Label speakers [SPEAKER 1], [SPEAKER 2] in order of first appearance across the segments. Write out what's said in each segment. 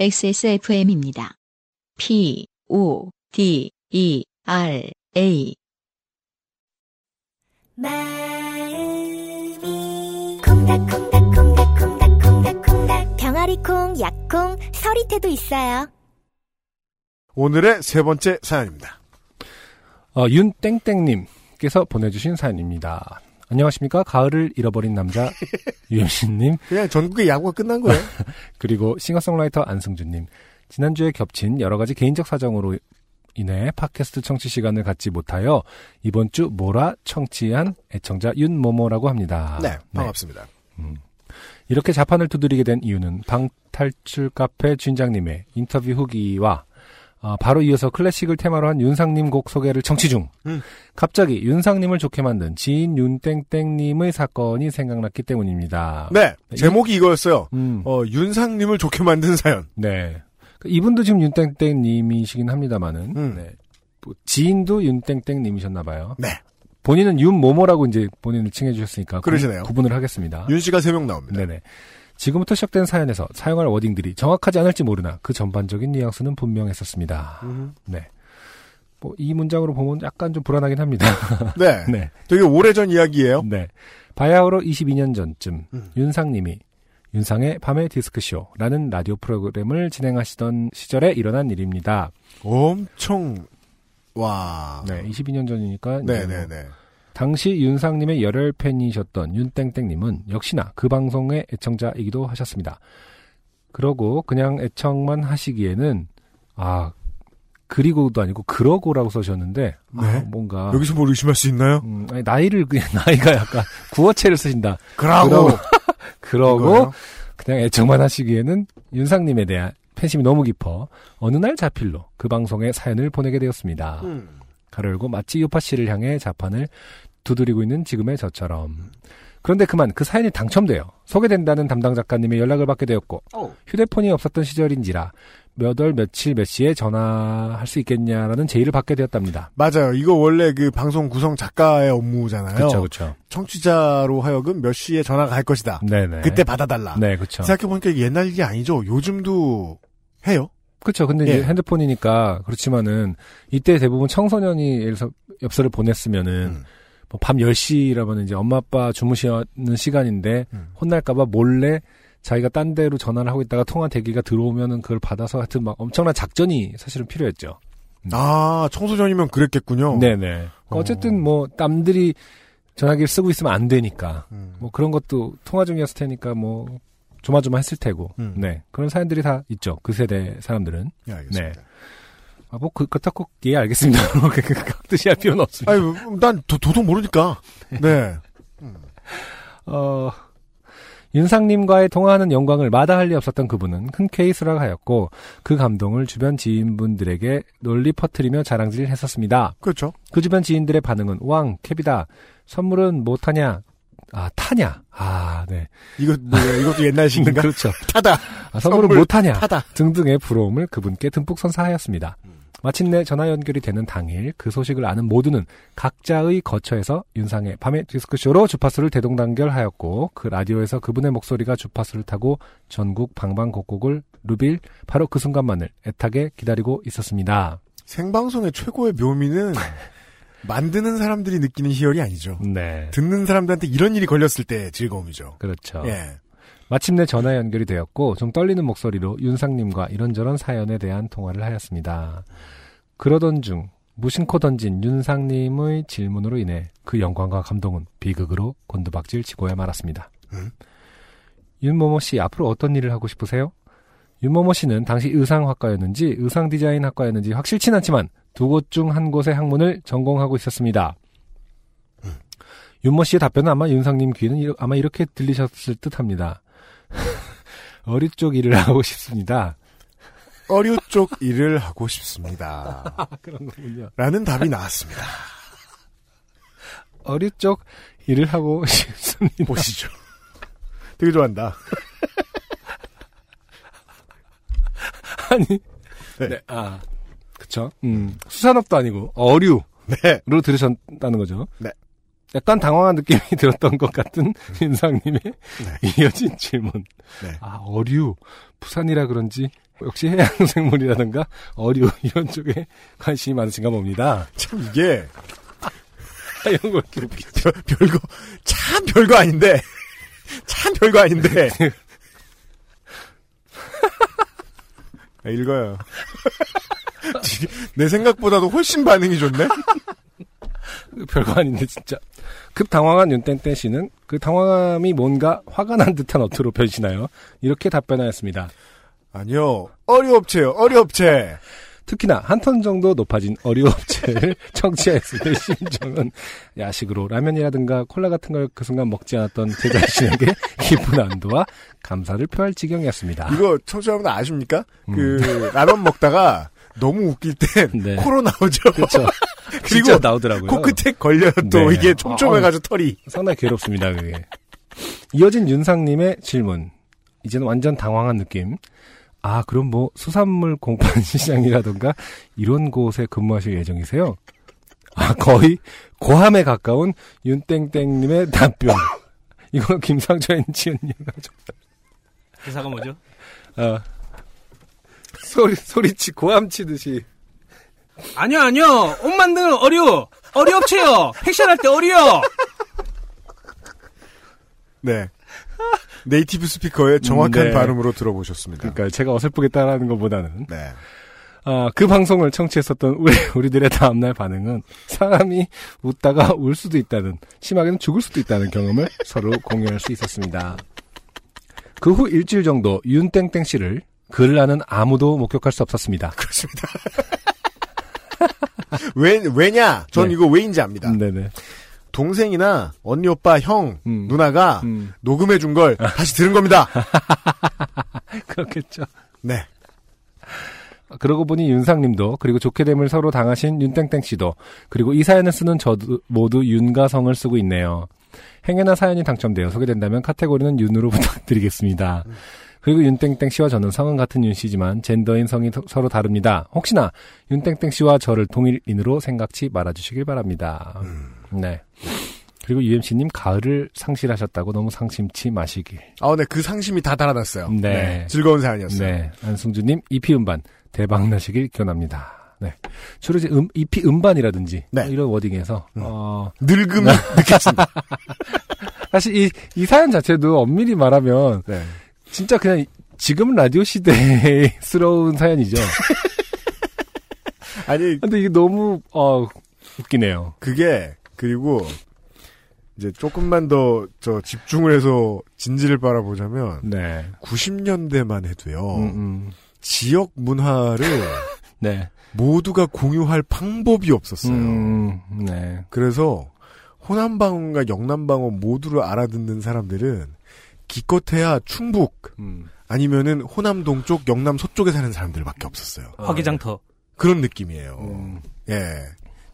[SPEAKER 1] XSFM입니다. P, O, D, E, R, A.
[SPEAKER 2] 마음이 콩닥콩닥콩닥콩닥콩닥콩닥 병아리콩, 약콩, 서리태도 있어요.
[SPEAKER 3] 오늘의 세 번째 사연입니다.
[SPEAKER 4] 어, 윤땡땡님께서 보내주신 사연입니다. 안녕하십니까. 가을을 잃어버린 남자 유현신님
[SPEAKER 3] 그냥 전국의 야구가 끝난 거예요.
[SPEAKER 4] 그리고 싱어송라이터 안승준님. 지난주에 겹친 여러 가지 개인적 사정으로 인해 팟캐스트 청취 시간을 갖지 못하여 이번 주 모라 청취한 애청자 윤모모라고 합니다.
[SPEAKER 3] 네, 반갑습니다.
[SPEAKER 4] 이렇게 자판을 두드리게 된 이유는 방탈출 카페 주인장님의 인터뷰 후기와 어, 바로 이어서 클래식을 테마로 한 윤상님 곡 소개를 청취 중
[SPEAKER 3] 음.
[SPEAKER 4] 갑자기 윤상님을 좋게 만든 지인 윤땡땡님의 사건이 생각났기 때문입니다.
[SPEAKER 3] 네, 제목이 이거였어요.
[SPEAKER 4] 음,
[SPEAKER 3] 어, 윤상님을 좋게 만든 사연.
[SPEAKER 4] 네. 이분도 지금 윤땡땡님이시긴 합니다만은
[SPEAKER 3] 음.
[SPEAKER 4] 네. 뭐 지인도 윤땡땡님이셨나봐요.
[SPEAKER 3] 네.
[SPEAKER 4] 본인은 윤모모라고 이제 본인을 칭해주셨으니까 구-
[SPEAKER 3] 그러시네요.
[SPEAKER 4] 구분을 하겠습니다.
[SPEAKER 3] 윤 씨가 세 명 나옵니다.
[SPEAKER 4] 네네. 지금부터 시작된 사연에서 사용할 워딩들이 정확하지 않을지 모르나 그 전반적인 뉘앙스는 분명했었습니다.
[SPEAKER 3] 음.
[SPEAKER 4] 네. 뭐 이 문장으로 보면 약간 좀 불안하긴 합니다.
[SPEAKER 3] 네.
[SPEAKER 4] 네.
[SPEAKER 3] 되게 오래전 이야기예요.
[SPEAKER 4] 네. 바야흐로 22년 전쯤
[SPEAKER 3] 음.
[SPEAKER 4] 윤상님이 윤상의 밤의 디스크쇼라는 라디오 프로그램을 진행하시던 시절에 일어난 일입니다.
[SPEAKER 3] 엄청 와.
[SPEAKER 4] 네, 22년 전이니까 이제
[SPEAKER 3] 네,
[SPEAKER 4] 뭐
[SPEAKER 3] 네, 네.
[SPEAKER 4] 당시 윤상님의 열혈 팬이셨던 윤땡땡님은 역시나 그 방송의 애청자이기도 하셨습니다. 그러고 그냥 애청만 하시기에는 아 그리고도 아니고 그러고라고 써주셨는데 아,
[SPEAKER 3] 네.
[SPEAKER 4] 뭔가
[SPEAKER 3] 여기서 뭘 의심할 수 있나요?
[SPEAKER 4] 음, 아니, 나이를 그냥 나이가 약간 구어체를 쓰신다.
[SPEAKER 3] 그러고
[SPEAKER 4] 그러고? 그냥 애청만 하시기에는 윤상님에 대한 팬심이 너무 깊어 어느 날 자필로 그 방송에 사연을 보내게 되었습니다.
[SPEAKER 3] 음.
[SPEAKER 4] 가로 열고 마치 요파 씨를 향해 자판을 두드리고 있는 지금의 저처럼. 그런데 그만 그 사연이 당첨돼요. 소개된다는 담당 작가님의 연락을 받게 되었고 휴대폰이 없었던 시절인지라 몇 월 며칠 몇 시에 전화할 수 있겠냐라는 제의를 받게 되었답니다.
[SPEAKER 3] 맞아요. 이거 원래 그 방송 구성 작가의 업무잖아요.
[SPEAKER 4] 그렇죠, 그렇죠.
[SPEAKER 3] 청취자로 하여금 몇 시에 전화가 갈 것이다.
[SPEAKER 4] 네네.
[SPEAKER 3] 그때 받아달라.
[SPEAKER 4] 네, 그렇죠.
[SPEAKER 3] 생각해 보니까 이게 옛날 일이 아니죠. 요즘도 해요.
[SPEAKER 4] 그렇죠. 근데
[SPEAKER 3] 예.
[SPEAKER 4] 이제 핸드폰이니까 그렇지만은 이때 대부분 청소년이 엽서를 보냈으면은
[SPEAKER 3] 음.
[SPEAKER 4] 뭐밤 10시라면 이제 엄마 아빠 주무시는 시간인데
[SPEAKER 3] 음.
[SPEAKER 4] 혼날까봐 몰래 자기가 딴 데로 전화를 하고 있다가 통화 대기가 들어오면은 그걸 받아서 하여튼 막 엄청난 작전이 사실은 필요했죠.
[SPEAKER 3] 아, 청소년이면 그랬겠군요.
[SPEAKER 4] 네네.
[SPEAKER 3] 어.
[SPEAKER 4] 어쨌든 뭐 남들이 전화기를 쓰고 있으면 안 되니까
[SPEAKER 3] 음.
[SPEAKER 4] 뭐 그런 것도 통화 중이었을 테니까 뭐 조마조마했을 테고
[SPEAKER 3] 음.
[SPEAKER 4] 네 그런 사연들이 다 있죠 그 세대 사람들은
[SPEAKER 3] 예, 알겠습니다.
[SPEAKER 4] 아, 뭐, 그, 그렇다고, 예, 알겠습니다. 그 뜻이 할 필요는 없습니다.
[SPEAKER 3] 아니, 난 도, 도통 모르니까. 네.
[SPEAKER 4] 어, 윤상님과의 통화하는 영광을 마다할 리 없었던 그분은 흔쾌히 수락하였고, 그 감동을 주변 지인분들에게 널리 퍼뜨리며 자랑질 했었습니다.
[SPEAKER 3] 그렇죠.
[SPEAKER 4] 그 주변 지인들의 반응은, 왕, 캡이다. 선물은 뭐 타냐? 아, 타냐? 아, 네.
[SPEAKER 3] 이거, 뭐, 이것도 옛날식인가?
[SPEAKER 4] 그렇죠.
[SPEAKER 3] 타다.
[SPEAKER 4] 아, 선물은
[SPEAKER 3] 선물
[SPEAKER 4] 뭐 타냐?
[SPEAKER 3] 타다.
[SPEAKER 4] 등등의 부러움을 그분께 듬뿍 선사하였습니다. 마침내 전화 연결이 되는 당일 그 소식을 아는 모두는 각자의 거처에서 윤상의 밤의 디스크쇼로 주파수를 대동단결하였고 그 라디오에서 그분의 목소리가 주파수를 타고 전국 방방곡곡을 누빌 바로 그 순간만을 애타게 기다리고 있었습니다.
[SPEAKER 3] 생방송의 최고의 묘미는 만드는 사람들이 느끼는 희열이 아니죠.
[SPEAKER 4] 네.
[SPEAKER 3] 듣는 사람들한테 이런 일이 걸렸을 때 즐거움이죠.
[SPEAKER 4] 그렇죠.
[SPEAKER 3] 예.
[SPEAKER 4] 마침내 전화 연결이 되었고 좀 떨리는 목소리로 윤상님과 이런저런 사연에 대한 통화를 하였습니다. 그러던 중 무심코 던진 윤상님의 질문으로 인해 그 영광과 감동은 비극으로 곤두박질 치고야 말았습니다.
[SPEAKER 3] 음?
[SPEAKER 4] 윤모모 씨 앞으로 어떤 일을 하고 싶으세요? 윤모모 씨는 당시 의상학과였는지 의상 디자인 학과였는지 확실치 않지만 두 곳 중 한 곳의 학문을 전공하고 있었습니다. 윤모 씨의 답변은 아마 윤상님 이러- 아마 이렇게 들리셨을 듯 합니다. 어리 쪽 일을 하고 싶습니다.
[SPEAKER 3] 어류 쪽 일을 하고 싶습니다.
[SPEAKER 4] 그런 거군요.
[SPEAKER 3] 라는 답이 나왔습니다.
[SPEAKER 4] 어리 쪽 일을 하고 싶습니다.
[SPEAKER 3] 보시죠. 되게 좋아한다.
[SPEAKER 4] 아니,
[SPEAKER 3] 네.
[SPEAKER 4] 네, 아, 그쵸. 음, 수산업도 아니고, 어류로
[SPEAKER 3] 네.
[SPEAKER 4] 들으셨다는 거죠.
[SPEAKER 3] 네.
[SPEAKER 4] 약간 당황한 느낌이 들었던 것 같은 윤상님의
[SPEAKER 3] 네.
[SPEAKER 4] 이어진 질문.
[SPEAKER 3] 네.
[SPEAKER 4] 아, 어류. 부산이라 그런지 역시 해양생물이라든가 어류 이런 쪽에 관심이 많으신가 봅니다.
[SPEAKER 3] 참 이게
[SPEAKER 4] 이런 걸 이렇게.
[SPEAKER 3] 별, 별거 참 별거 아닌데 참 별거 아닌데 아, 읽어요. 내 생각보다도 훨씬 반응이 좋네.
[SPEAKER 4] 별거 아닌데 진짜. 급 당황한 윤땡땡 씨는 그 당황함이 뭔가 화가 난 듯한 어투로 변신하여 이렇게 답변하였습니다.
[SPEAKER 3] 아니요 어류업체요 어류업체.
[SPEAKER 4] 특히나 한톤 정도 높아진 어류업체를 청취했을 때 심정은 야식으로 라면이라든가 콜라 같은 걸 그 순간 먹지 않았던 제 자신에게 기쁜 안도와 감사를 표할 지경이었습니다.
[SPEAKER 3] 이거 청취자분 아십니까?
[SPEAKER 4] 음.
[SPEAKER 3] 그 라면 먹다가 너무 웃길 땐
[SPEAKER 4] 네.
[SPEAKER 3] 코로 나오죠.
[SPEAKER 4] 그렇죠.
[SPEAKER 3] 그리고
[SPEAKER 4] 진짜 나오더라고요.
[SPEAKER 3] 코끝에 걸려요 또
[SPEAKER 4] 네.
[SPEAKER 3] 이게 촘촘해가지고 털이.
[SPEAKER 4] 상당히 괴롭습니다, 그게. 이어진 윤상님의 질문. 이제는 완전 당황한 느낌. 아, 그럼 뭐, 수산물 공판 시장이라던가, 이런 곳에 근무하실 예정이세요? 아, 거의, 고함에 가까운 윤땡땡님의 답변. 이건 김상철 엔지니어가 좀,
[SPEAKER 5] 대사가 뭐죠?
[SPEAKER 4] 아, 소리, 소리치, 고함 치듯이.
[SPEAKER 5] 아니요, 아니요. 옷 만드는 어류. 어류 업체요. 팩션할 때 어류요.
[SPEAKER 3] 네. 네이티브 스피커의 정확한
[SPEAKER 4] 네.
[SPEAKER 3] 발음으로 들어보셨습니다.
[SPEAKER 4] 그러니까 제가 어설프게 따라하는 것보다는.
[SPEAKER 3] 네.
[SPEAKER 4] 아, 그 방송을 청취했었던 우리, 우리들의 다음날 반응은 사람이 웃다가 울 수도 있다는, 심하게는 죽을 수도 있다는 경험을 서로 공유할 수 있었습니다. 그 후 일주일 정도 윤땡땡 씨를 글라는 아무도 목격할 수 없었습니다.
[SPEAKER 3] 그렇습니다. 왜, 왜냐? 전
[SPEAKER 4] 네.
[SPEAKER 3] 이거 왜인지 압니다.
[SPEAKER 4] 네네.
[SPEAKER 3] 동생이나 언니, 오빠, 형,
[SPEAKER 4] 음.
[SPEAKER 3] 누나가
[SPEAKER 4] 음,
[SPEAKER 3] 녹음해 준 걸 다시 들은 겁니다.
[SPEAKER 4] 그렇겠죠.
[SPEAKER 3] 네.
[SPEAKER 4] 그러고 보니 윤상님도 그리고 좋게 됨을 서로 당하신 윤땡땡 씨도 그리고 이 사연을 쓰는 저도 모두 윤가성을 쓰고 있네요. 행여나 사연이 당첨되어 소개된다면 카테고리는 윤으로 부탁드리겠습니다. 그리고 윤땡땡 씨와 저는 성은 같은 윤 씨지만 젠더인 성이 서- 서로 다릅니다. 혹시나 윤땡땡 씨와 저를 동일인으로 생각치 말아주시길 바랍니다. 네. 그리고 UMC님 가을을 상실하셨다고 너무 상심치 마시길.
[SPEAKER 3] 아, 네. 그 상심이 다 달아났어요.
[SPEAKER 4] 네.
[SPEAKER 3] 즐거운 사연이었어요.
[SPEAKER 4] 네. 안승주님, EP 음반, 대박 나시길 기원합니다. 네. 주로 이제 음, EP 음반이라든지,
[SPEAKER 3] 네.
[SPEAKER 4] 뭐 이런 워딩에서,
[SPEAKER 3] 음.
[SPEAKER 4] 어,
[SPEAKER 3] 늙음이 느껴진다.
[SPEAKER 4] 사실 이, 이 사연 자체도 엄밀히 말하면,
[SPEAKER 3] 네.
[SPEAKER 4] 진짜 그냥 지금 라디오 시대스러운 사연이죠.
[SPEAKER 3] 아니,
[SPEAKER 4] 근데 이게 너무, 어, 웃기네요.
[SPEAKER 3] 그게, 그리고, 이제 조금만 더, 저, 집중을 해서 진지를 바라보자면,
[SPEAKER 4] 네.
[SPEAKER 3] 90년대만 해도요,
[SPEAKER 4] 음, 음.
[SPEAKER 3] 지역 문화를
[SPEAKER 4] 네.
[SPEAKER 3] 모두가 공유할 방법이 없었어요.
[SPEAKER 4] 음, 네.
[SPEAKER 3] 그래서 호남방언과 영남방언 모두를 알아듣는 사람들은 기껏해야 충북
[SPEAKER 4] 음.
[SPEAKER 3] 아니면은 호남 동쪽, 영남 서쪽에 사는 사람들밖에 없었어요.
[SPEAKER 5] 화기장터.
[SPEAKER 3] 그런 느낌이에요.
[SPEAKER 4] 음,
[SPEAKER 3] 예.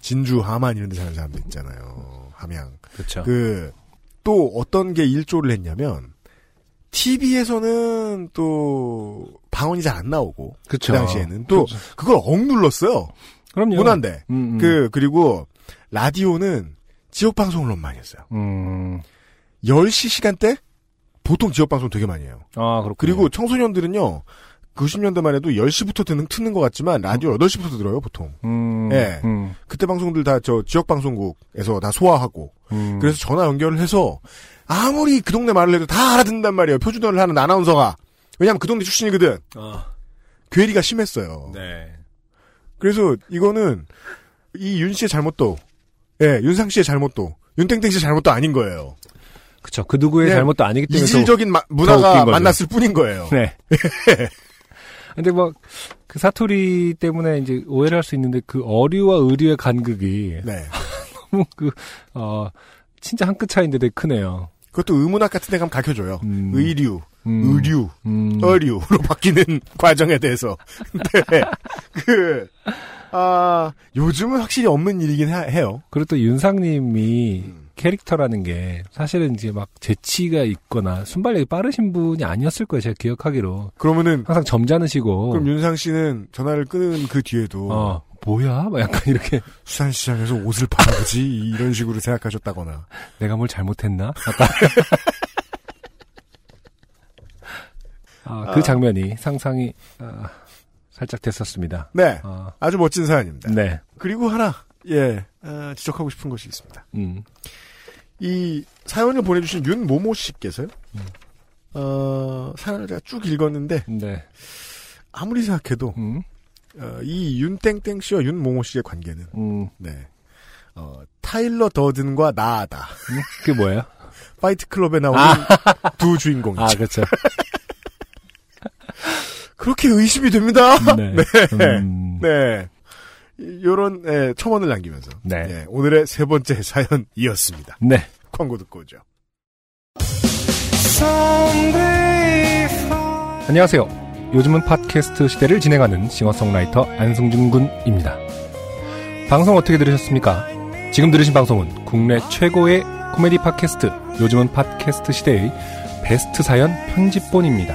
[SPEAKER 3] 진주, 하만 이런 데 사는 사람들 있잖아요. 함양.
[SPEAKER 4] 그렇죠.
[SPEAKER 3] 그, 또 어떤 게 일조를 했냐면, TV에서는 또 방언이 잘 안 나오고,
[SPEAKER 4] 그쵸.
[SPEAKER 3] 그 당시에는 또
[SPEAKER 4] 그렇죠.
[SPEAKER 3] 그걸 억눌렀어요.
[SPEAKER 4] 그럼요.
[SPEAKER 3] 문화인데.
[SPEAKER 4] 음, 음.
[SPEAKER 3] 그, 그리고 라디오는 지역 방송을 너무 많이 했어요.
[SPEAKER 4] 음.
[SPEAKER 3] 10시 시간대? 보통 지역 방송 되게 많이 해요.
[SPEAKER 4] 아, 그렇군요.
[SPEAKER 3] 그리고 청소년들은요, 90년대만 해도 10시부터 듣는, 트는 것 같지만, 라디오 8시부터 들어요, 보통.
[SPEAKER 4] 음,
[SPEAKER 3] 예.
[SPEAKER 4] 음,
[SPEAKER 3] 그때 방송들 다 저 지역 방송국에서 다 소화하고,
[SPEAKER 4] 음.
[SPEAKER 3] 그래서 전화 연결을 해서, 아무리 그 동네 말을 해도 다 알아듣는단 말이에요, 표준어를 하는 아나운서가. 왜냐면 그 동네 출신이거든.
[SPEAKER 4] 아,
[SPEAKER 3] 괴리가 심했어요.
[SPEAKER 4] 네.
[SPEAKER 3] 그래서 이거는, 이 윤 씨의 잘못도, 예, 윤상 씨의 잘못도, 윤땡땡 씨의 잘못도 아닌 거예요.
[SPEAKER 4] 그쵸. 그 누구의
[SPEAKER 3] 그냥
[SPEAKER 4] 잘못도 아니기 때문에. 또-
[SPEAKER 3] 이질적인 마- 문화가. 만났을 뿐인 거예요.
[SPEAKER 4] 네. 근데 뭐, 그 사투리 때문에 이제 오해를 할 수 있는데 그 어류와 의류의 간극이
[SPEAKER 3] 네.
[SPEAKER 4] 너무 그, 어, 진짜 한 끗 차이인데 되게 크네요.
[SPEAKER 3] 그것도 의문학 같은 데 가면 가르쳐줘요.
[SPEAKER 4] 음.
[SPEAKER 3] 의류,
[SPEAKER 4] 음,
[SPEAKER 3] 의류,
[SPEAKER 4] 음.
[SPEAKER 3] 어류로 바뀌는 과정에 대해서. 네. 그, 아, 요즘은 확실히 없는 일이긴 하- 해요.
[SPEAKER 4] 그리고 또 윤상님이
[SPEAKER 3] 음.
[SPEAKER 4] 캐릭터라는 게 사실은 이제 막 재치가 있거나 순발력이 빠르신 분이 아니었을 거예요. 제가 기억하기로.
[SPEAKER 3] 그러면은,
[SPEAKER 4] 항상 점잖으시고.
[SPEAKER 3] 그럼 윤상 씨는 전화를 끊은 그 뒤에도
[SPEAKER 4] 어, 뭐야? 막 약간 이렇게
[SPEAKER 3] 수산시장에서 옷을 팔아보지 이런 식으로 생각하셨다거나.
[SPEAKER 4] 내가 뭘 잘못했나? 약간. 아, 그 장면이 상상이 아, 살짝 됐었습니다.
[SPEAKER 3] 네.
[SPEAKER 4] 아,
[SPEAKER 3] 아주 멋진 사연입니다.
[SPEAKER 4] 네.
[SPEAKER 3] 그리고 하나, 예, 어, 지적하고 싶은 것이 있습니다.
[SPEAKER 4] 음.
[SPEAKER 3] 이 사연을 보내주신 윤모모 씨께서요, 어, 사연을 제가 쭉 읽었는데,
[SPEAKER 4] 네.
[SPEAKER 3] 아무리 생각해도,
[SPEAKER 4] 음.
[SPEAKER 3] 어, 이 윤땡땡 씨와 윤모모 씨의 관계는,
[SPEAKER 4] 음.
[SPEAKER 3] 네, 어, 타일러 더든과 나다.
[SPEAKER 4] 음? 그게 뭐예요?
[SPEAKER 3] 파이트 클럽에 나오는 두 주인공이죠.
[SPEAKER 4] 아, 그렇죠.
[SPEAKER 3] 그렇게 의심이 됩니다.
[SPEAKER 4] 네. 음.
[SPEAKER 3] 네. 이- 요런, 예, 첨언을 남기면서.
[SPEAKER 4] 네.
[SPEAKER 3] 예, 오늘의 세 번째 사연이었습니다.
[SPEAKER 4] 네.
[SPEAKER 3] 광고 듣고 오죠.
[SPEAKER 4] 안녕하세요. 요즘은 팟캐스트 시대를 진행하는 싱어송라이터 안승준 군입니다. 방송 어떻게 들으셨습니까? 지금 들으신 방송은 국내 최고의 코미디 팟캐스트 요즘은 팟캐스트 시대의 베스트 사연 편집본입니다.